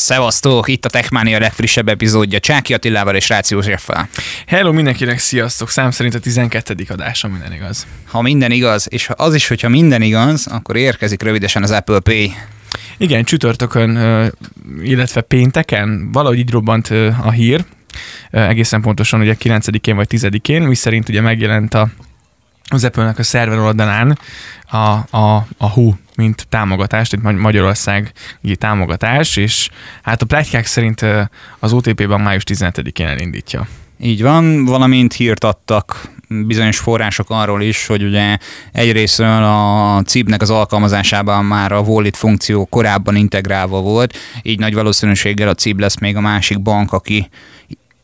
Szevasztok, itt a Techmania legfrissebb epizódja Csáki Attilával és Rácz Józseffel. Hello mindenkinek, sziasztok! Szám szerint a 12. adása minden igaz. Ha minden igaz, és ha az is, hogyha minden igaz, akkor érkezik rövidesen az Apple Pay. Igen, csütörtökön, illetve pénteken valahogy így robbant a hír, egészen pontosan ugye 9-én vagy 10-én, mi szerint ugye megjelent a az Apple-nek a szerver oldalán a, a, a HU, mint támogatás, tehát Magyarország támogatás, és hát a pletykák szerint az OTP-ben május 17-én elindítja. Így van, valamint hírt adtak bizonyos források arról is, hogy ugye egyrésztről a CIP-nek az alkalmazásában már a Wallet funkció korábban integrálva volt, így nagy valószínűséggel a CIP lesz még a másik bank, aki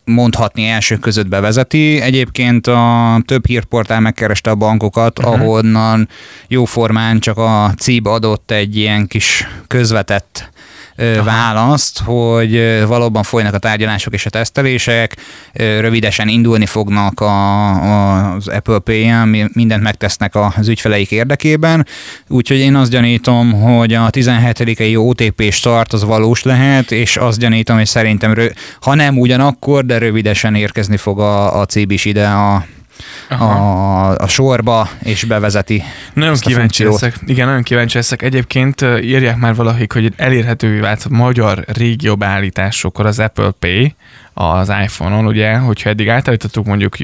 mondhatni első között bevezeti. Egyébként a több hírportál megkereste a bankokat, uh-huh. ahonnan jóformán csak a CIB adott egy ilyen kis közvetett Aha. választ, hogy valóban folynak a tárgyalások és a tesztelések, rövidesen indulni fognak a, az Apple Pay-en, mindent megtesznek az ügyfeleik érdekében, úgyhogy én azt gyanítom, hogy a 17-i OTP start az valós lehet, és azt gyanítom, hogy szerintem, ha nem ugyanakkor, de rövidesen érkezni fog a, a CIB is ide a a, a sorba, és bevezeti. Nagyon kíváncsi leszek. Igen, nagyon kíváncsi leszek. Egyébként írják már valakik, hogy elérhetővé vált a magyar régió beállításokkor az Apple Pay, az iPhone-on, ugye, hogyha eddig átállítottuk mondjuk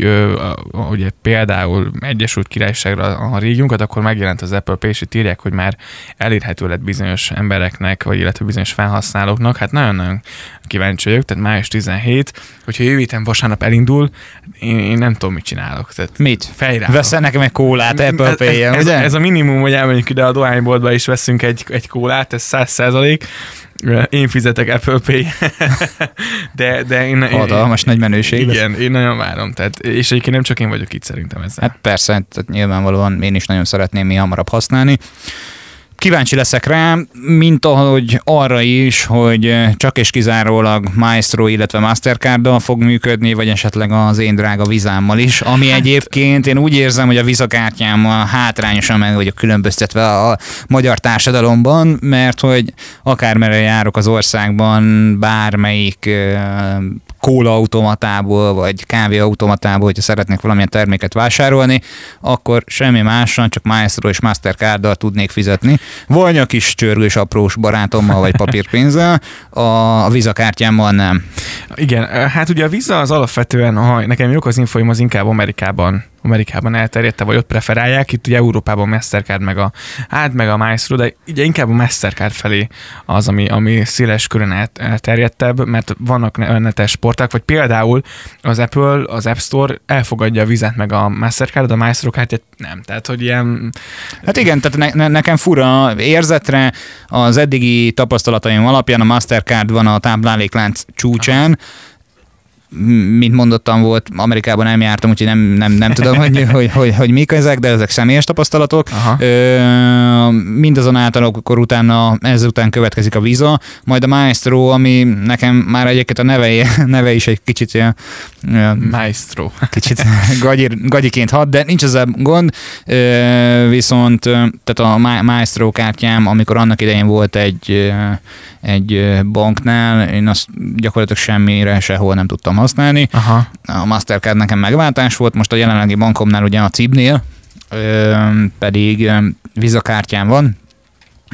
ugye például Egyesült Királyságra a régiónkat, akkor megjelent az Apple Pay, és itt írják, hogy már elérhető lett bizonyos embereknek, vagy illetve bizonyos felhasználóknak. Hát nagyon-nagyon kíváncsi vagyok, tehát május 17, hogyha jövő héten vasárnap elindul, én, én nem tudom, mit csinálok. Tehát mit? Fejrá. Veszel nekem egy kólát Apple pay ez, ez, ez, ez, a minimum, hogy elmegyünk ide a dohányboltba és veszünk egy, egy kólát, ez száz százalék én fizetek Apple Pay, de, de én... Hatalmas nagy menőség. Igen, én nagyon várom. Tehát, és egyébként nem csak én vagyok itt szerintem ezzel. Hát persze, tehát nyilvánvalóan én is nagyon szeretném mi hamarabb használni. Kíváncsi leszek rá, mint ahogy arra is, hogy csak és kizárólag Maestro, illetve Mastercard-dal fog működni, vagy esetleg az én drága vizámmal is, ami hát... egyébként én úgy érzem, hogy a vizakártyám hátrányosan meg vagyok különböztetve a magyar társadalomban, mert hogy akármerre járok az országban, bármelyik kólaautomatából, vagy kávéautomatából, hogyha szeretnék valamilyen terméket vásárolni, akkor semmi mással, csak Maestro és Mastercarddal tudnék fizetni. Vagy a kis csörgős aprós barátommal, vagy papírpénzzel, a vizakártyámmal nem. Igen, hát ugye a víza az alapvetően, ha nekem jók az infóim, az inkább Amerikában Amerikában elterjedte, vagy ott preferálják. Itt ugye Európában Mastercard meg a, hát meg a Maestro, de ugye inkább a Mastercard felé az, ami, ami széles körön elterjedtebb, mert vannak netes sporták, vagy például az Apple, az App Store elfogadja a vizet meg a Mastercard, a Maestro kártyát nem. Tehát, hogy ilyen... Hát igen, tehát ne, ne, nekem fura érzetre az eddigi tapasztalataim alapján a Mastercard van a tápláléklánc csúcsán, Aha mint mondottam, volt, Amerikában nem jártam, úgyhogy nem, nem, nem tudom, hogy, hogy, hogy, hogy mik ezek, de ezek személyes tapasztalatok. Aha. Ö, mindazonáltal akkor utána, ezután következik a Visa, majd a Maestro, ami nekem már egyébként a neve, neve is egy kicsit ilyen, Maestro. Kicsit gagyir, gagyiként hat, de nincs ezzel gond. Ö, viszont tehát a Maestro kártyám, amikor annak idején volt egy, egy banknál, én azt gyakorlatilag semmire sehol nem tudtam használni. Aha. A Mastercard nekem megváltás volt, most a jelenlegi bankomnál ugye a Cibnél pedig vizakártyám van,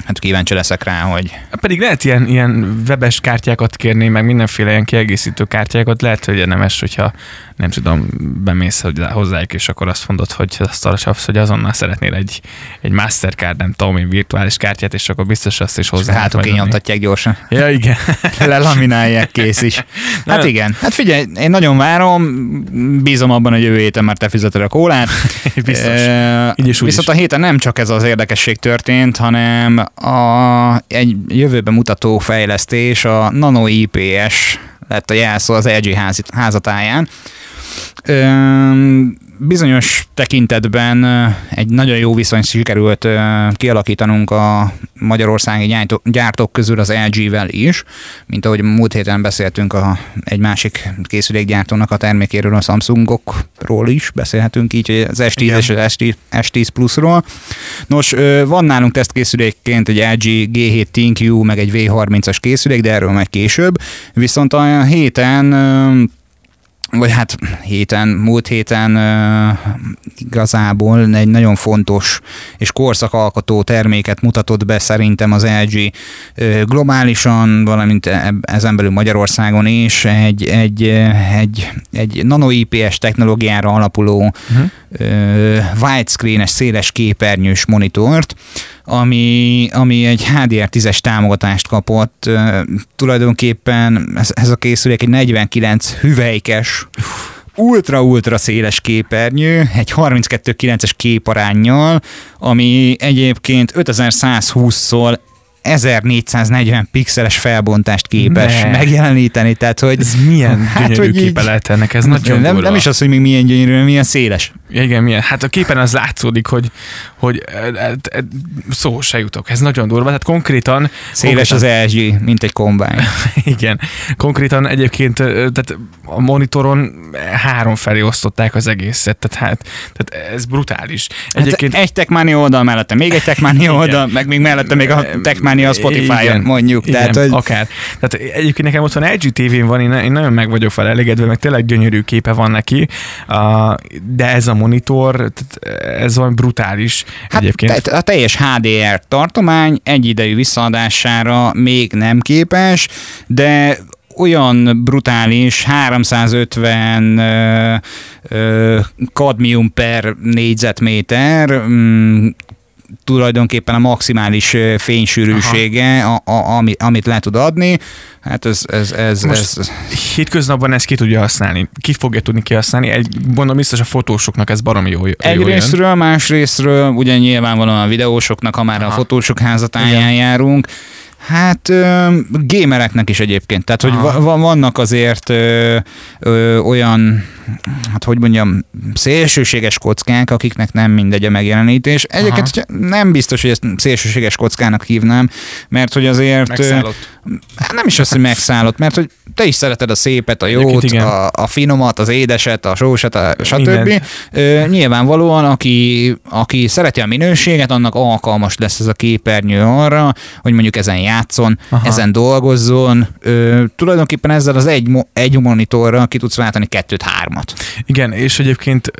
Hát kíváncsi leszek rá, hogy... Pedig lehet ilyen, ilyen webes kártyákat kérni, meg mindenféle ilyen kiegészítő kártyákat, lehet, hogy érdemes, hogyha nem tudom, bemész hozzájuk, és akkor azt mondod, hogy azt arra hogy azonnal szeretnél egy, egy Mastercard, nem tudom, egy virtuális kártyát, és akkor biztos azt is hozzá. Hát nyomtatják gyorsan. Ja, igen. Lelaminálják, kész is. Hát igen. Hát figyelj, én nagyon várom, bízom abban, hogy jövő héten már te fizeted a kólát. Biztos. E, így is, viszont is. a héten nem csak ez az érdekesség történt, hanem a, egy jövőben mutató fejlesztés, a Nano IPS lett a jelszó az LG házatáján bizonyos tekintetben egy nagyon jó viszony sikerült kialakítanunk a magyarországi gyártók közül az LG-vel is, mint ahogy múlt héten beszéltünk a, egy másik készülékgyártónak a termékéről, a Samsungokról is beszélhetünk így, az S10 Igen. és az S10 Plusról. Nos, van nálunk tesztkészülékként egy LG G7 ThinQ, meg egy V30-as készülék, de erről majd később. Viszont a héten vagy hát héten, múlt héten uh, igazából egy nagyon fontos és korszakalkotó terméket mutatott be szerintem az LG uh, globálisan, valamint ezen belül Magyarországon is egy, egy, egy, egy nano IPS technológiára alapuló uh-huh. uh, widescreen-es széles képernyős monitort, ami, ami egy HDR10-es támogatást kapott. Tulajdonképpen ez, ez a készülék egy 49 hüvelykes ultra-ultra széles képernyő, egy 32-9-es képarányjal, ami egyébként 5120-szól 1440 pixeles felbontást képes ne. megjeleníteni, tehát hogy... Ez milyen hát, gyönyörű hogy képe lehet ennek, ez nagyon nem, nem is az, hogy még milyen gyönyörű, milyen széles. Igen, milyen. Hát a képen az látszódik, hogy, hogy e, e, szó se jutok. Ez nagyon durva. Tehát konkrétan... Széles konkrétan, az LG, mint egy kombány. Igen. Konkrétan egyébként tehát a monitoron három felé osztották az egészet. Tehát, hát, tehát ez brutális. Hát egyébként... Hát egy Techmani oldal mellette, még egy Techmani oldal, meg még mellette még a Techmani a Spotify-on mondjuk. Igen, tehát, hogy... akár. Tehát egyébként nekem ott van LG TV-n van, én, én nagyon meg vagyok fel elégedve, meg tényleg gyönyörű képe van neki, de ez a monitor, ez van brutális hát egyébként. A teljes HDR tartomány egyidejű visszaadására még nem képes, de olyan brutális 350 ö, ö, kadmium per négyzetméter, mm, tulajdonképpen a maximális fénysűrűsége, a, a, amit, amit le tud adni. Hát ez, ez, ez, Most ez... Hétköznapban ezt ki tudja használni? Ki fogja tudni kihasználni? Egy, gondolom biztos a fotósoknak ez baromi jó. Egy részről, más részről, ugye nyilvánvalóan a videósoknak, ha már Aha. a fotósok házatáján járunk, Hát ö, gémereknek is egyébként. Tehát, hogy va- vannak azért ö, ö, olyan, hát hogy mondjam, szélsőséges kockák, akiknek nem mindegy a megjelenítés. Egyébként Aha. nem biztos, hogy ezt szélsőséges kockának hívnám, mert hogy azért... Megszállott. Hát nem is az, hogy megszállott, mert hogy te is szereted a szépet, a jót, a, a finomat, az édeset, a sósat, a stb. Ö, nyilvánvalóan, aki, aki szereti a minőséget, annak alkalmas lesz ez a képernyő arra, hogy mondjuk ezen játszon, Aha. ezen dolgozzon. Ö, tulajdonképpen ezzel az egy, egy monitorral ki tudsz váltani kettőt-hármat. Igen, és egyébként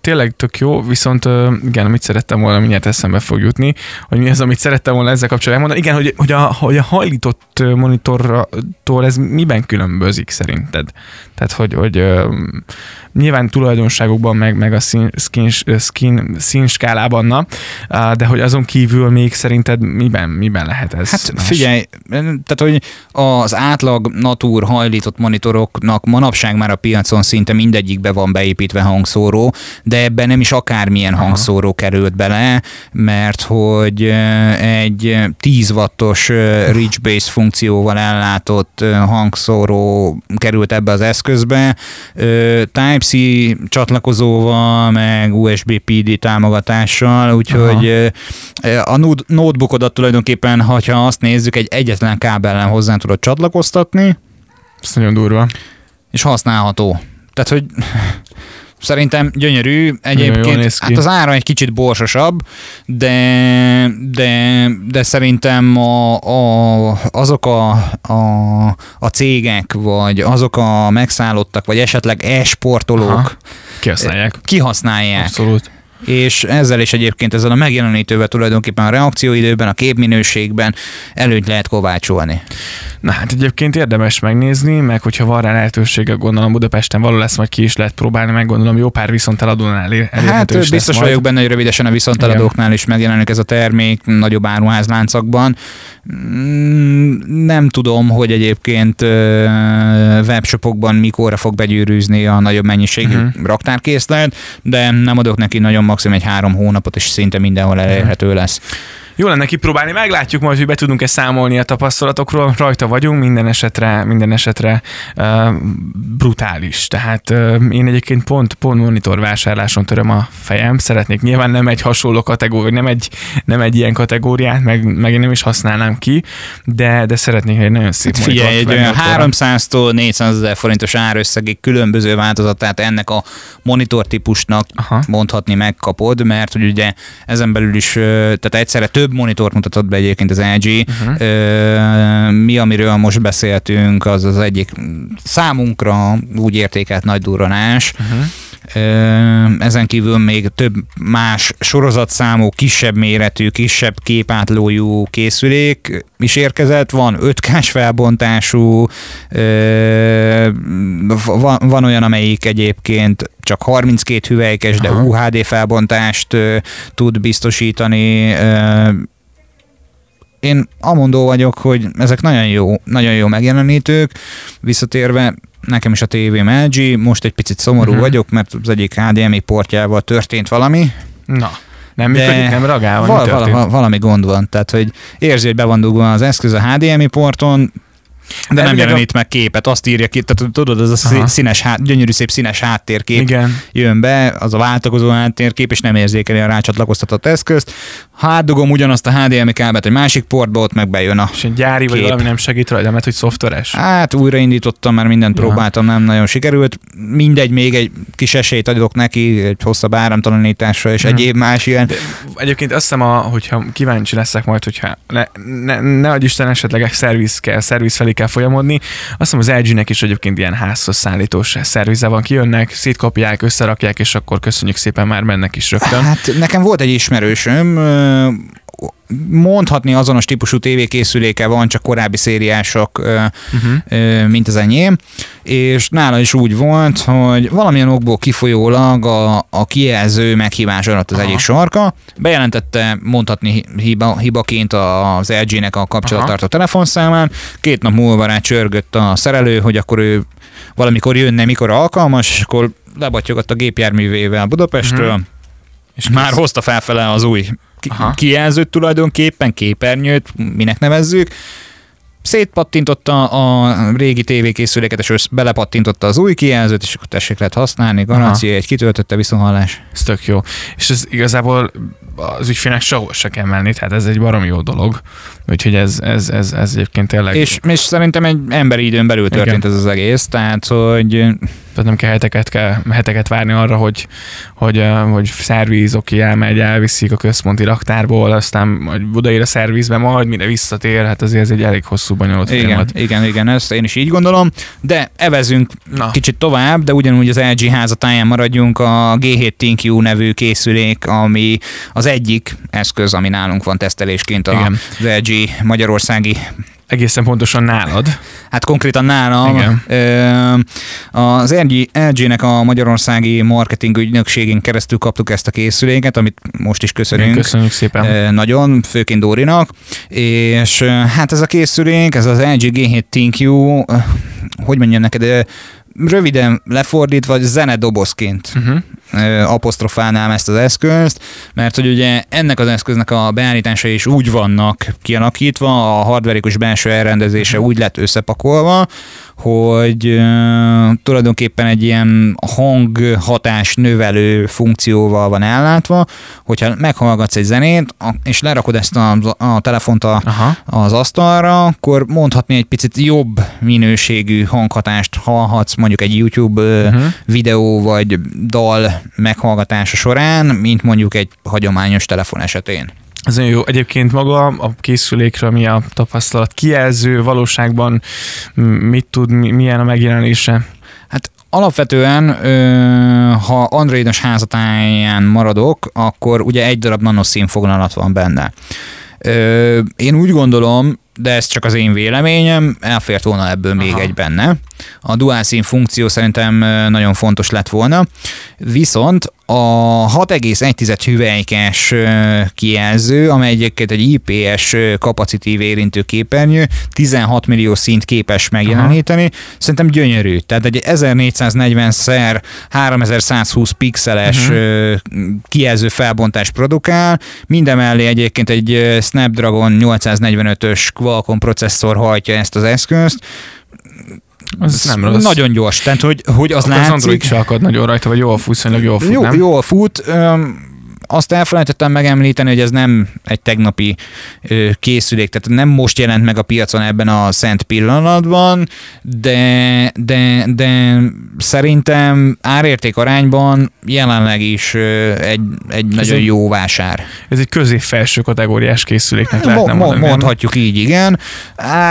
tényleg tök jó, viszont igen, amit szerettem volna, mindjárt eszembe fog jutni, hogy mi az, amit szerettem volna ezzel kapcsolatban mondani. Igen, hogy, hogy, a, hogy a hajlított monitortól ez miben különbözik szerinted? Tehát, hogy, hogy nyilván tulajdonságokban, meg, meg a szín, skin, skin, színskálában, na, de hogy azon kívül még szerinted miben, miben lehet ez? Hát más? figyelj, tehát hogy az átlag natúr hajlított monitoroknak manapság már a piacon szinte mindegyikbe van beépítve hangszóró, de ebben nem is akármilyen Aha. hangszóró került bele, mert hogy egy 10 wattos reach base funkcióval ellátott hangszóró került ebbe az eszközbe. Type Type-C csatlakozóval, meg USB PD támogatással, úgyhogy Aha. a notebookodat tulajdonképpen, ha azt nézzük, egy egyetlen kábellen hozzá tudod csatlakoztatni. Ez nagyon durva. És használható. Tehát, hogy Szerintem gyönyörű. Egyébként hát az ára egy kicsit borsosabb, de, de, de szerintem a, a, azok a, a, a cégek, vagy azok a megszállottak, vagy esetleg e-sportolók kihasználják. kihasználják. Abszolút és ezzel is egyébként ezzel a megjelenítővel tulajdonképpen a reakcióidőben, a képminőségben előnyt lehet kovácsolni. Na hát egyébként érdemes megnézni, meg hogyha van rá lehetősége, gondolom Budapesten való lesz, majd ki is lehet próbálni, meg gondolom jó pár viszonteladónál Hát biztos vagyok benne, hogy rövidesen a viszonteladóknál is megjelenik ez a termék nagyobb áruházláncokban. Mm, nem tudom, hogy egyébként webshopokban mikorra fog begyűrűzni a nagyobb mennyiségű uh-huh. raktárkészlet, de nem adok neki nagyon maximum egy három hónapot, és szinte mindenhol elérhető lesz. Jó lenne kipróbálni, meglátjuk majd, hogy be tudunk-e számolni a tapasztalatokról. Rajta vagyunk, minden esetre, minden esetre uh, brutális. Tehát uh, én egyébként pont, pont monitor vásárláson töröm a fejem. Szeretnék nyilván nem egy hasonló kategória, nem egy, nem egy ilyen kategóriát, meg, meg én nem is használnám ki, de, de szeretnék egy nagyon szép hát Figyelj, egy olyan 300-tól 400 ezer forintos árösszegig különböző változatát ennek a monitor típusnak Aha. mondhatni megkapod, mert hogy ugye ezen belül is, tehát egyszerre több monitort mutatott be egyébként az LG. Uh-huh. Mi, amiről most beszéltünk, az az egyik számunkra úgy értékelt nagy durranás. Uh-huh ezen kívül még több más sorozatszámú, kisebb méretű, kisebb képátlójú készülék is érkezett, van 5K-s felbontású, van, van olyan, amelyik egyébként csak 32 hüvelykes, de Aha. UHD felbontást tud biztosítani. Én amondó vagyok, hogy ezek nagyon jó, nagyon jó megjelenítők, visszatérve nekem is a tévém LG, most egy picit szomorú uh-huh. vagyok, mert az egyik HDMI portjával történt valami. Na. Nem működik, nem reagál? Val- val- valami gond van, tehát hogy érzi, hogy be van dugva az eszköz a HDMI porton, de nem jelenít a... meg képet, azt írja ki, tehát tudod, ez a Aha. színes, hát, gyönyörű szép színes háttérkép Igen. jön be, az a váltakozó háttérkép, és nem érzékeli a rácsatlakoztatott eszközt. Ha átdugom ugyanazt a HDMI kábelt egy másik portba, ott meg bejön a És egy gyári kép. vagy valami nem segít rajta, mert hogy szoftveres? Hát újraindítottam, már mindent ja. próbáltam, nem nagyon sikerült. Mindegy, még egy kis esélyt adok neki, egy hosszabb áramtalanításra, és hmm. egyéb más ilyen. De egyébként azt hiszem, a, hogyha kíváncsi leszek majd, hogyha ne, ne, ne adj Isten esetleg szerviz kell, szerviz felé kell folyamodni. Azt hiszem az LG-nek is egyébként ilyen házhoz szállítós szervize van, kijönnek, szétkapják, összerakják, és akkor köszönjük szépen, már mennek is rögtön. Hát nekem volt egy ismerősöm, mondhatni azonos típusú tévékészüléke van, csak korábbi szériások, uh-huh. mint az enyém, és nála is úgy volt, hogy valamilyen okból kifolyólag a, a kijelző meghívás alatt az Aha. egyik sarka, bejelentette mondhatni hiba, hibaként az LG-nek a kapcsolattartó telefonszámán, két nap múlva rá csörgött a szerelő, hogy akkor ő valamikor jönne, mikor alkalmas, és akkor lebattyogott a gépjárművével Budapestről, uh-huh. És már hozta felfele az új Aha. kijelzőt tulajdonképpen, képernyőt, minek nevezzük, szétpattintotta a régi tévékészüléket, és össz, belepattintotta az új kijelzőt, és akkor tessék lehet használni, garancia, egy kitöltötte viszonhallás. Ez tök jó. És ez igazából az ügyfélnek sehol se kell menni, tehát ez egy baromi jó dolog. Úgyhogy ez, ez, ez, ez egyébként tényleg... És, és szerintem egy emberi időn belül történt Igen. ez az egész, tehát hogy tehát nem kell heteket, kell heteket várni arra, hogy, hogy, hogy szervíz, oké, elmegy, elviszik a központi raktárból, aztán majd odaér a szervizbe, majd mire visszatér, hát azért ez egy elég hosszú bonyolult igen, folyamat. Igen, igen, ezt én is így gondolom, de evezünk Na. kicsit tovább, de ugyanúgy az LG házatáján maradjunk, a G7 ThinQ nevű készülék, ami az egyik eszköz, ami nálunk van tesztelésként a, az LG magyarországi Egészen pontosan nálad. Hát konkrétan nálam. Igen. Az LG-nek a magyarországi marketing ügynökségén keresztül kaptuk ezt a készüléket, amit most is köszönünk. Köszönjük szépen. Nagyon, főként Dórinak. És hát ez a készülék, ez az LG G7 ThinQ, hogy mondjam neked, röviden lefordítva zenedobozként uh-huh. Apostrofálnám ezt az eszközt, mert hogy ugye ennek az eszköznek a beállításai is úgy vannak kialakítva, a hardverikus belső elrendezése úgy lett összepakolva, hogy uh, tulajdonképpen egy ilyen hanghatás növelő funkcióval van ellátva, hogyha meghallgatsz egy zenét, és lerakod ezt a, a telefont a, az asztalra, akkor mondhatni egy picit jobb minőségű hanghatást hallhatsz mondjuk egy YouTube uh-huh. videó vagy dal meghallgatása során, mint mondjuk egy hagyományos telefon esetén. Ez nagyon jó. Egyébként maga a készülékről mi a tapasztalat? Kijelző valóságban mit tud, milyen a megjelenése? Hát alapvetően, ha androidos házatáján maradok, akkor ugye egy darab nanoszín foglalat van benne. Én úgy gondolom, de ez csak az én véleményem, elfért volna ebből Aha. még egy benne. A dual szín funkció szerintem nagyon fontos lett volna, viszont a 6,1 hüvelykes kijelző, amely egyébként egy IPS kapacitív érintő képernyő, 16 millió szint képes megjeleníteni. Aha. Szerintem gyönyörű. Tehát egy 1440 x 3120 pixeles uh-huh. kijelző felbontás produkál, mindemellé egyébként egy Snapdragon 845-ös Qualcomm processzor hajtja ezt az eszközt, az nem rossz. Nagyon gyors, tehát hogy, hogy az Akkor látszik. Az Android se akad nagyon rajta, vagy jól fut, jól fut, jó, nem? Jól fut. Um, azt elfelejtettem megemlíteni, hogy ez nem egy tegnapi készülék, tehát nem most jelent meg a piacon ebben a szent pillanatban, de, de, de szerintem árérték arányban jelenleg is egy, egy nagyon egy, jó vásár. Ez egy közép-felső kategóriás készüléknek lehetne mo- mondani. Mondhatjuk így, igen.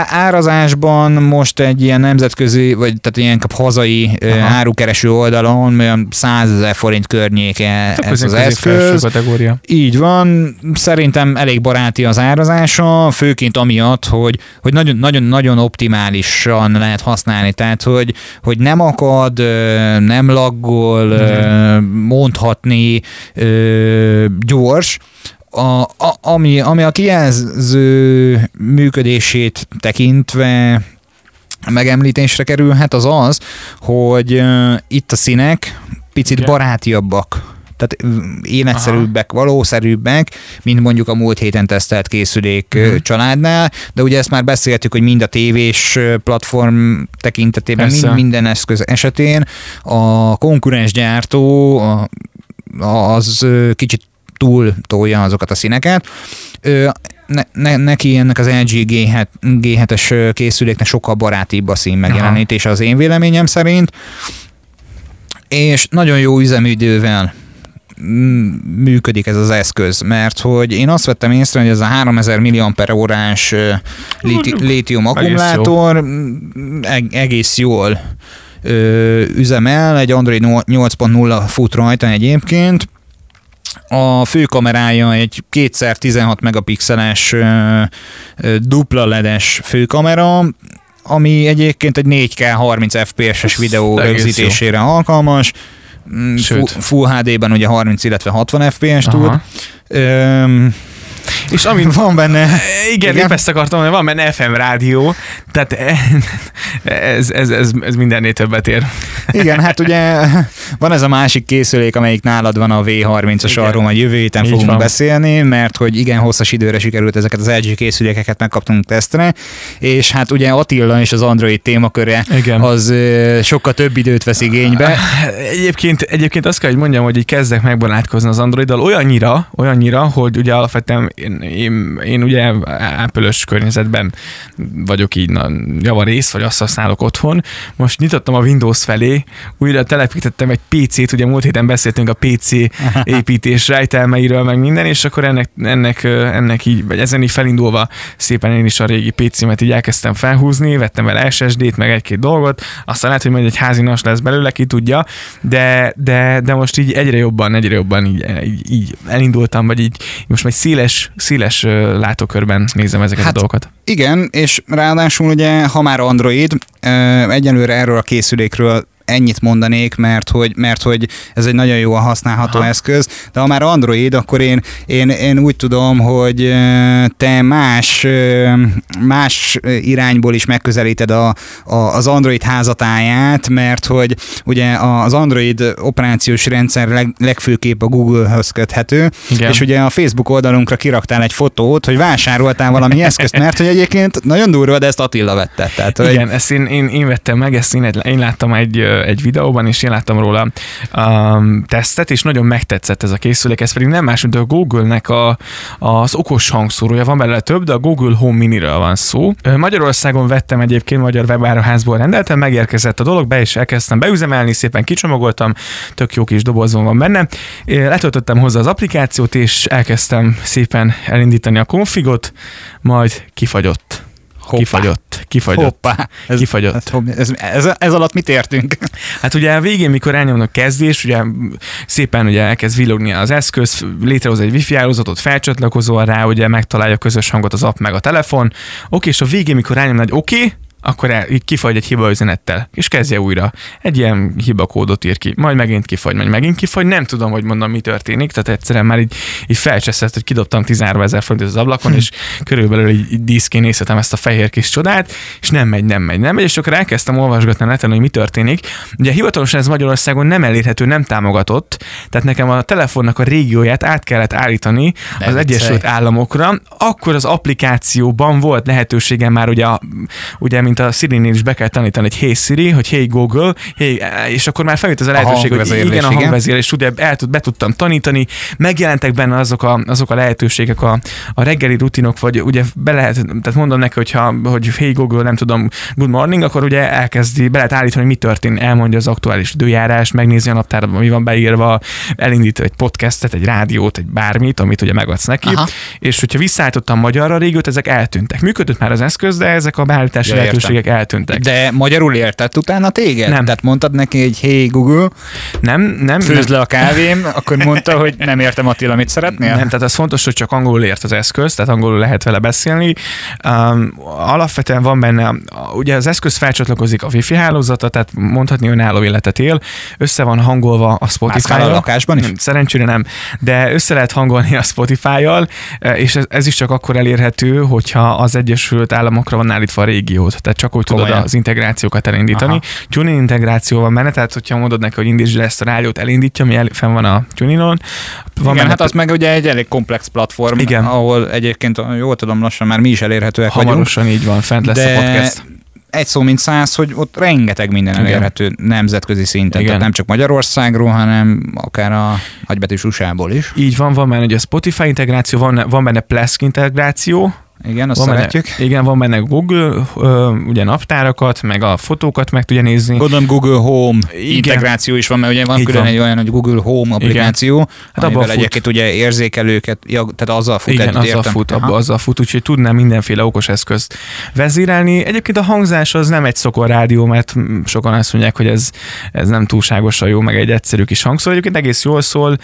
Árazásban most egy ilyen nemzetközi, vagy tehát ilyen hazai Aha. árukereső oldalon olyan 100 ezer forint környéke ez az eszköz kategória. Így van, szerintem elég baráti az árazása, főként amiatt, hogy, hogy nagyon, nagyon, nagyon optimálisan lehet használni, tehát hogy, hogy nem akad, nem laggol, mondhatni, gyors, a, a, ami, ami a kijelző működését tekintve megemlítésre kerülhet, az az, hogy uh, itt a színek picit okay. barátiabbak tehát életszerűbbek, Aha. valószerűbbek, mint mondjuk a múlt héten tesztelt készülék uh-huh. családnál, de ugye ezt már beszéltük, hogy mind a tévés platform tekintetében, mind, minden eszköz esetén a konkurens gyártó az kicsit túl tolja azokat a színeket. Ne, ne, neki ennek az LG G7, G7-es készüléknek sokkal barátibb a szín megjelenítése az én véleményem szerint, és nagyon jó üzemidővel működik ez az eszköz, mert hogy én azt vettem észre, hogy ez a 3000 mAh-órás lítium akkumulátor egész jól üzemel, egy Android 8.0 fut rajta egyébként, a főkamerája egy 2x16 megapixeles dupla ledes főkamera, ami egyébként egy 4K 30 FPS-es videó rögzítésére alkalmas. Mm, Sőt. Full HD-ben ugye 30, illetve 60 FPS tud. Öm, és ami van benne... Igen, igen? épp ezt akartam hogy van benne FM rádió, tehát ez, ez, ez, ez mindennél többet ér. Igen, hát ugye van ez a másik készülék, amelyik nálad van a V30-as, arról majd jövő héten Így fogunk van. beszélni, mert hogy igen, hosszas időre sikerült ezeket az LG készülékeket megkaptunk tesztre, és hát ugye Attila és az Android témaköre igen. az sokkal több időt vesz igénybe. Egyébként, egyébként azt kell, hogy mondjam, hogy így kezdek megbarátkozni az Androiddal olyannyira, olyannyira, hogy ugye alapvetően én, én, én ugye apple környezetben vagyok így na, javarész, vagy azt használok otthon. Most nyitottam a Windows felé, újra telepítettem egy PC-t, ugye múlt héten beszéltünk a PC építés rejtelmeiről, meg minden, és akkor ennek, ennek, ennek így, vagy ezen így felindulva szépen én is a régi PC-met így elkezdtem felhúzni, vettem vele SSD-t, meg egy-két dolgot, aztán lehet, hogy majd egy házinas lesz belőle, ki tudja, de, de, de most így egyre jobban, egyre jobban így, így, így elindultam, vagy így most majd széles, széles látókörben nézem ezeket hát, a dolgokat. Igen, és ráadásul ugye, ha már Android, egyelőre erről a készülékről ennyit mondanék, mert hogy, mert hogy ez egy nagyon jó használható Aha. eszköz, de ha már Android, akkor én, én, én úgy tudom, hogy te más, más irányból is megközelíted a, a, az Android házatáját, mert hogy ugye az Android operációs rendszer leg, legfőképp a Google-höz köthető, Igen. és ugye a Facebook oldalunkra kiraktál egy fotót, hogy vásároltál valami eszközt, mert hogy egyébként nagyon durva, de ezt Attila vette. Tehát, hogy... Igen, ezt én, én, én vettem meg, ezt én, én láttam egy egy videóban, és én láttam róla um, tesztet, és nagyon megtetszett ez a készülék, ez pedig nem más, mint a Google-nek a, az okos hangszórója, van belőle több, de a Google Home Mini-ről van szó. Magyarországon vettem egyébként magyar webáruházból rendeltem, megérkezett a dolog, be is elkezdtem beüzemelni, szépen kicsomagoltam, tök jó kis dobozon van benne. Letöltöttem hozzá az applikációt, és elkezdtem szépen elindítani a konfigot, majd kifagyott. Hoppá. Kifagyott. Kifagyott. Hoppá. Ez, kifagyott. Ez, ez, ez, ez, alatt mit értünk? Hát ugye a végén, mikor elnyomnak kezdés, ugye szépen ugye elkezd villogni az eszköz, létrehoz egy wifi hálózatot, felcsatlakozol rá, ugye megtalálja a közös hangot az app meg a telefon. Oké, és a végén, mikor elnyomnak egy oké, akkor el, így kifagy egy hiba üzenettel, és kezdje újra. Egy ilyen hiba kódot ír ki, majd megint kifagy, majd megint kifagy, nem tudom, hogy mondom, mi történik, tehát egyszerűen már így, így felcseszett, hogy kidobtam 13 ezer forintot az ablakon, és körülbelül így, így díszként nézhetem ezt a fehér kis csodát, és nem megy, nem megy, nem megy, és akkor elkezdtem olvasgatni a neten, hogy mi történik. Ugye hivatalosan ez Magyarországon nem elérhető, nem támogatott, tehát nekem a telefonnak a régióját át kellett állítani nem az Egyesült Államokra, akkor az applikációban volt lehetőségem már ugye, ugye mint a Siri-nél is be kell tanítani, hogy hey Siri, hogy hey Google, hey, és akkor már feljött az a lehetőség, a hogy igen, a hangvezérlés, ugye el tud, be tudtam tanítani, megjelentek benne azok a, azok a lehetőségek, a, a reggeli rutinok, vagy ugye be lehet, tehát mondom neki, hogyha, hogy hey Google, nem tudom, good morning, akkor ugye elkezdi, be lehet állítani, hogy mi történt, elmondja az aktuális időjárás, megnézi a naptárban, mi van beírva, elindít egy podcastet, egy rádiót, egy bármit, amit ugye megadsz neki, Aha. és hogyha visszaállítottam magyarra régót, ezek eltűntek. Működött már az eszköz, de ezek a beállítási ja, lehetőségek eltűntek. De magyarul értett utána téged? Nem. Tehát mondtad neki, hogy hey Google, nem, nem. Főzd le a kávém, akkor mondta, hogy nem értem Attila, mit szeretnél? Nem, tehát az fontos, hogy csak angolul ért az eszköz, tehát angolul lehet vele beszélni. Um, alapvetően van benne, ugye az eszköz felcsatlakozik a wifi hálózata, tehát mondhatni önálló életet él, össze van hangolva a Spotify-jal. a lakásban is? Szerencsére nem, de össze lehet hangolni a Spotify-jal, és ez, ez is csak akkor elérhető, hogyha az Egyesült Államokra van állítva a régiót, tehát csak úgy tudod az integrációkat elindítani. Tuning integráció van benne, tehát hogyha mondod neki, hogy indítsd ezt a rádiót, elindítja, mi el, fenn van a Tuninon. Van Igen, hát az meg ugye egy elég komplex platform, Igen. ahol egyébként, jól tudom, lassan már mi is elérhetőek Hamarosan vagyunk. így van, fent lesz de... a podcast egy szó mint száz, hogy ott rengeteg minden Igen. elérhető nemzetközi szinten. Igen. Tehát nem csak Magyarországról, hanem akár a nagybetűs USA-ból is. Így van, van benne ugye a Spotify integráció, van, van benne Plesk integráció, igen, azt van szeretjük. Benne, igen, van benne Google, ö, ugye naptárakat, meg a fotókat meg tudja nézni. Gondolom Google Home igen. integráció is van, mert ugye van Így külön van. egy olyan, hogy Google Home applikáció, igen. hát amivel egyébként ugye érzékelőket, ja, tehát azzal fut. Igen, azzal értem. fut, abba, azzal fut, úgyhogy tudná mindenféle okos eszközt vezérelni. Egyébként a hangzás az nem egy szokor rádió, mert sokan azt mondják, hogy ez, ez nem túlságosan jó, meg egy egyszerű kis hangszó. Egyébként egész jól szól,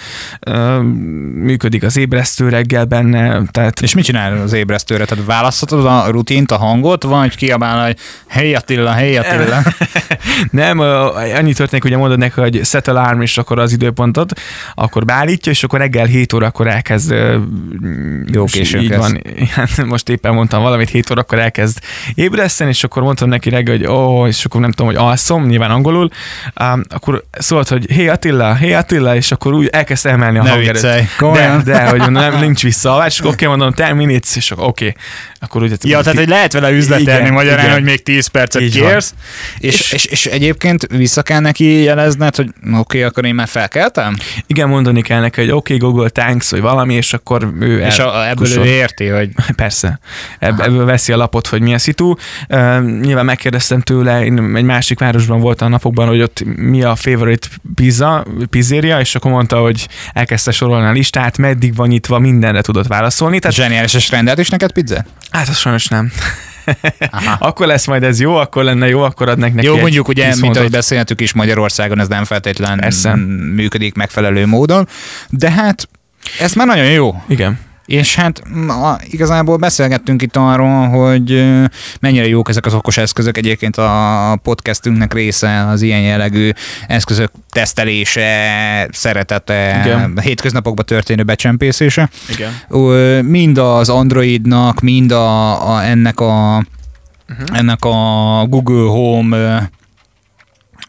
működik az ébresztő reggel benne. Tehát... És mit csinál az ébresztő tehát választhatod a rutint, a hangot, vagy kiabál, hogy hey Attila, hey Attila. nem, annyi történik, hogy mondod neki, hogy set alarm, és akkor az időpontot, akkor beállítja, és akkor reggel 7 órakor elkezd jó későn így van. Most éppen mondtam valamit, 7 órakor elkezd ébreszteni, és akkor mondtam neki reggel, hogy ó, oh, és akkor nem tudom, hogy alszom, nyilván angolul, um, akkor szólt, hogy hey Attila, hey Attila, és akkor úgy elkezd emelni a hangerőt. De, de, hogy nem, nincs vissza, és akkor oké, okay, mondom, 10 minutes, és akkor oké. Akkor ugye... Ja, tehát hogy lehet vele üzletelni igen, magyarán, igen. hogy még 10 percet Így kérsz, és, és, és, és, egyébként vissza kell neki jelezned, hogy oké, okay, akkor én már felkeltem? Igen, mondani kell neki, hogy oké, okay, Google Thanks, vagy valami, és akkor ő És a, ebből kusol. ő érti, hogy... Persze. Ebb, ebből veszi a lapot, hogy mi a szitu. Uh, nyilván megkérdeztem tőle, én egy másik városban voltam a napokban, hogy ott mi a favorite pizza, pizzeria, és akkor mondta, hogy elkezdte sorolni a listát, meddig van nyitva, mindenre tudott válaszolni. Tehát... Zseniális, és rendelt is neked pizza? Hát az sajnos nem. akkor lesz majd ez jó, akkor lenne jó, akkor adnak neki Jó, mondjuk ugye, mint ahogy beszéltük is Magyarországon, ez nem feltétlenül Persze. működik megfelelő módon, de hát ez már nagyon jó. Igen. És hát na, igazából beszélgettünk itt arról, hogy mennyire jók ezek az okos eszközök. Egyébként a podcastünknek része az ilyen jellegű eszközök tesztelése, szeretete, Igen. hétköznapokban történő becsempészése. Igen. Mind az Androidnak, mind a, a ennek a uh-huh. ennek a Google Home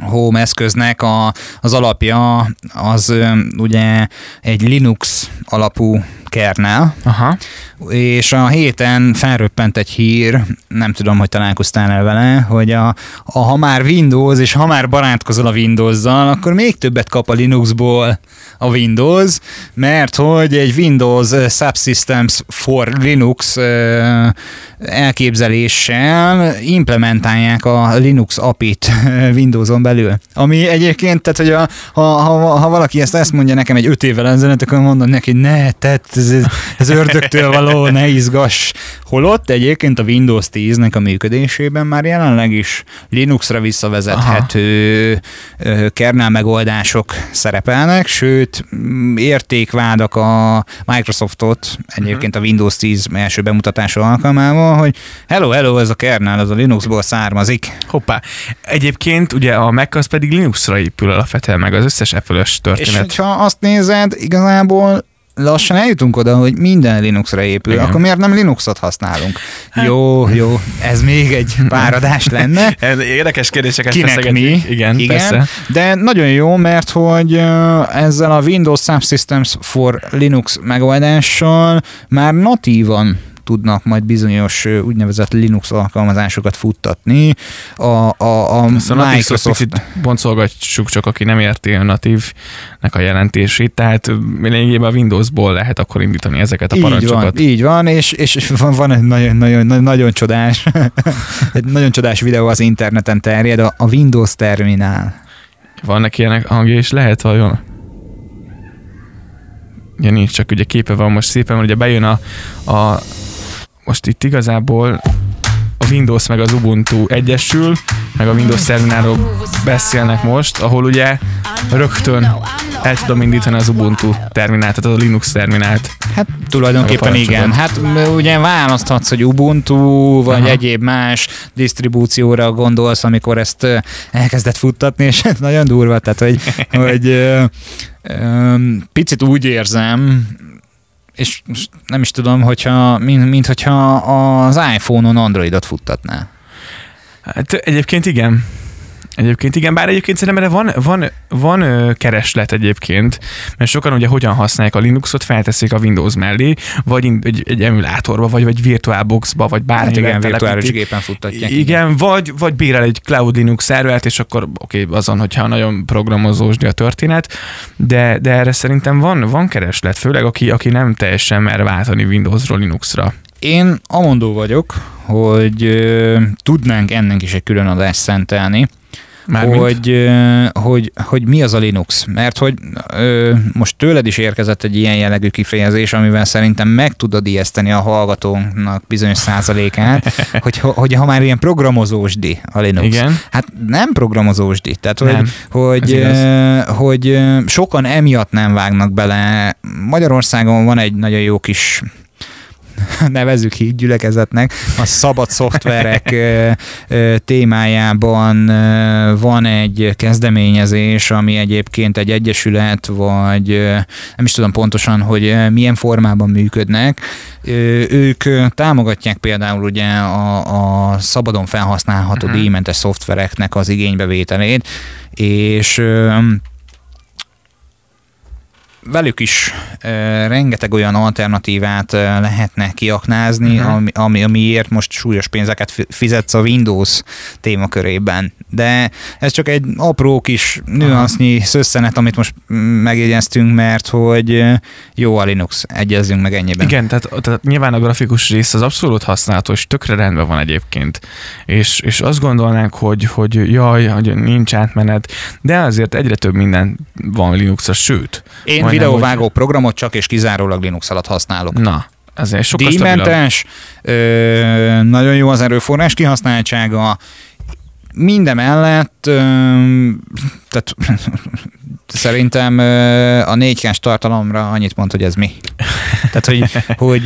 Home eszköznek a, az alapja az ugye egy Linux alapú kernel, Aha. és a héten felröppent egy hír, nem tudom, hogy találkoztál el vele, hogy a, a, ha már Windows, és ha már barátkozol a Windows-zal, akkor még többet kap a Linuxból a Windows, mert hogy egy Windows Subsystems for Linux elképzeléssel implementálják a Linux API-t Windowson belül. Ami egyébként, tehát hogy a, ha, ha, ha valaki ezt ezt mondja nekem egy öt évvel ezelőtt, akkor mondom neki, ne, tehát ez, ez, ördögtől való, ne izgass. Holott egyébként a Windows 10-nek a működésében már jelenleg is Linuxra visszavezethető Aha. kernel megoldások szerepelnek, sőt értékvádak a Microsoftot egyébként a Windows 10 első bemutatása alkalmával, hogy hello, hello, ez a kernel, ez a Linuxból származik. Hoppá. Egyébként ugye a Mac az pedig Linuxra épül alapvetően meg az összes apple történet. És hogyha azt nézed, igazából lassan eljutunk oda, hogy minden Linuxra épül, Igen. akkor miért nem Linuxot használunk? Hát. Jó, jó, ez még egy páradás lenne. Érdekes kérdéseket Kinek mi? Igen, Igen, persze. De nagyon jó, mert hogy ezzel a Windows Subsystems for Linux megoldással már natívan tudnak majd bizonyos úgynevezett Linux alkalmazásokat futtatni. A, a, a Microsoft... boncolgatjuk csak, aki nem érti a natívnek a jelentését, tehát lényegében a Windowsból lehet akkor indítani ezeket a parancsokat. Így van, így van és, és van, van egy nagyon, nagyon, nagyon csodás, egy nagyon csodás videó az interneten terjed, a, a Windows terminál. Vannak ilyenek hangja, és lehet vajon? Ja, nincs, csak ugye képe van most szépen, mert ugye bejön a, a most itt igazából a Windows meg az Ubuntu egyesül, meg a Windows terminálról beszélnek most, ahol ugye rögtön el tudom indítani az Ubuntu terminált, tehát a Linux terminált. Hát tulajdonképpen igen. Hát ugye választhatsz, hogy Ubuntu, vagy Aha. egyéb más disztribúcióra gondolsz, amikor ezt elkezdett futtatni, és nagyon durva, tehát hogy, hogy ö, ö, picit úgy érzem, és nem is tudom, hogyha, mint, mint hogyha az iPhone-on Androidot futtatná. Hát egyébként igen. Egyébként igen, bár egyébként szerintem erre van, van, van kereslet egyébként, mert sokan ugye hogyan használják a Linuxot, felteszik a Windows mellé, vagy egy, egy emulátorba, vagy egy VirtualBoxba, vagy bármi. Hát igen, virtuális gépen futtatják. Igen, igen, vagy, vagy bérel egy Cloud Linux szervert, és akkor oké, okay, azon, hogyha nagyon programozósdi a történet, de, de erre szerintem van, van kereslet, főleg aki, aki nem teljesen mer váltani Windowsról Linuxra. Én amondó vagyok, hogy ö, tudnánk ennek is egy külön adást szentelni, hogy, hogy, hogy mi az a Linux. Mert hogy ö, most tőled is érkezett egy ilyen jellegű kifejezés, amivel szerintem meg tudod ijeszteni a hallgatónak bizonyos százalékát, hogy, hogy ha már ilyen programozósdi a Linux. Igen. Hát nem programozósdi. Tehát, hogy, nem, hogy, ö, hogy sokan emiatt nem vágnak bele. Magyarországon van egy nagyon jó kis nevezzük így gyülekezetnek, a szabad szoftverek témájában van egy kezdeményezés, ami egyébként egy egyesület, vagy nem is tudom pontosan, hogy milyen formában működnek. Ők támogatják például ugye a, a szabadon felhasználható uh-huh. díjmentes szoftvereknek az igénybevételét, és velük is e, rengeteg olyan alternatívát e, lehetne kiaknázni, uh-huh. ami, ami, amiért most súlyos pénzeket fizetsz a Windows témakörében. De ez csak egy apró kis nüansznyi uh-huh. szösszenet, amit most megjegyeztünk, mert hogy jó a Linux, egyezünk meg ennyiben. Igen, tehát, tehát nyilván a grafikus rész az abszolút használható, és tökre rendben van egyébként. És, és azt gondolnánk, hogy, hogy jaj, hogy nincs átmenet, de azért egyre több minden van Linuxra, sőt. Én videóvágó hogy... programot csak és kizárólag Linux alatt használok. Na, ezért sokkal Díjmentes, ö, nagyon jó az erőforrás kihasználtsága, minden mellett, ö, tehát szerintem a 4 tartalomra annyit mond, hogy ez mi. Tehát, hogy, hogy,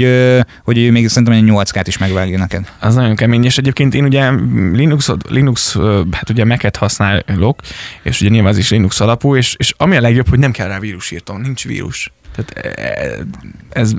hogy ő még szerintem egy 8 is megvágja neked. Az nagyon kemény, és egyébként én ugye Linux, Linux hát ugye Mac-et használok, és ugye nyilván az is Linux alapú, és, és ami a legjobb, hogy nem kell rá vírusírtó, nincs vírus. Tehát e, ez,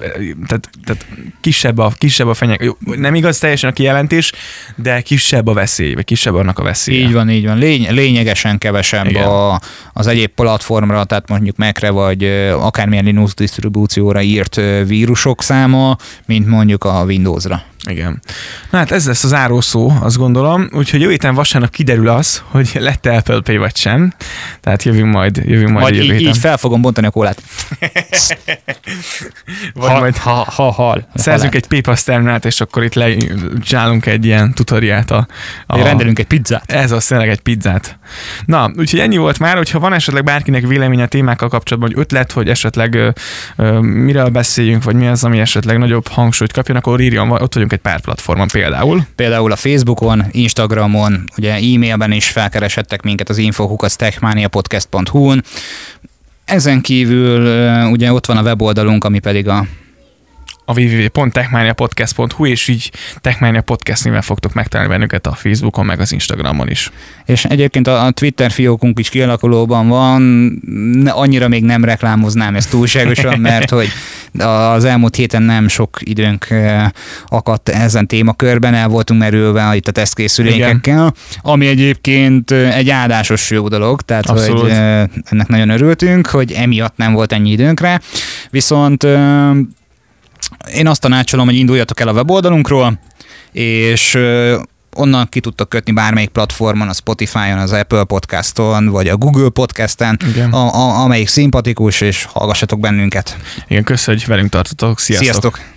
tehát, tehát kisebb, a, kisebb a fenyeg. Nem igaz teljesen a kijelentés, de kisebb a veszély, vagy kisebb annak a veszély. Így van, így van. Lény, lényegesen kevesebb a, az egyéb platformra, tehát mondjuk Mac-re, vagy akármilyen Linux disztribúcióra írt vírusok száma, mint mondjuk a Windows-ra. Igen. Na hát ez lesz az szó, azt gondolom. Úgyhogy jó héten vasárnap kiderül az, hogy lett Apple Pay vagy sem. Tehát jövünk majd, jövünk majd, majd jövő így, így fel fogom bontani a kólát. vagy ha, majd ha, ha hal. Szerzünk egy PayPass terminált, és akkor itt lecsinálunk egy ilyen tutoriát. A, a, rendelünk egy pizzát. Ez az tényleg egy pizzát. Na, úgyhogy ennyi volt már, hogyha van esetleg bárkinek véleménye témákkal kapcsolatban, hogy ötlet, hogy esetleg ö, ö, miről beszéljünk, vagy mi az, ami esetleg nagyobb hangsúlyt kapjon, akkor írjon, ott vagyunk egy pár platformon például. Például a Facebookon, Instagramon, ugye e-mailben is felkeresettek minket az infohukac.techmaniapodcast.hu-n. Ezen kívül ugye ott van a weboldalunk, ami pedig a a www.techmaniapodcast.hu, és így Techmania Podcast néven fogtok megtalálni bennünket a Facebookon, meg az Instagramon is. És egyébként a Twitter fiókunk is kialakulóban van, annyira még nem reklámoznám ezt túlságosan, mert hogy az elmúlt héten nem sok időnk akadt ezen témakörben, el voltunk merülve itt a tesztkészülékekkel, ami egyébként egy áldásos jó dolog, tehát Abszolút. hogy ennek nagyon örültünk, hogy emiatt nem volt ennyi időnkre, viszont én azt tanácsolom, hogy induljatok el a weboldalunkról, és onnan ki tudtok kötni bármelyik platformon, a Spotify-on, az Apple Podcaston, vagy a Google Podcasten, a, a, amelyik szimpatikus, és hallgassatok bennünket. Igen, köszönjük, hogy velünk tartotok. Sziasztok! Sziasztok.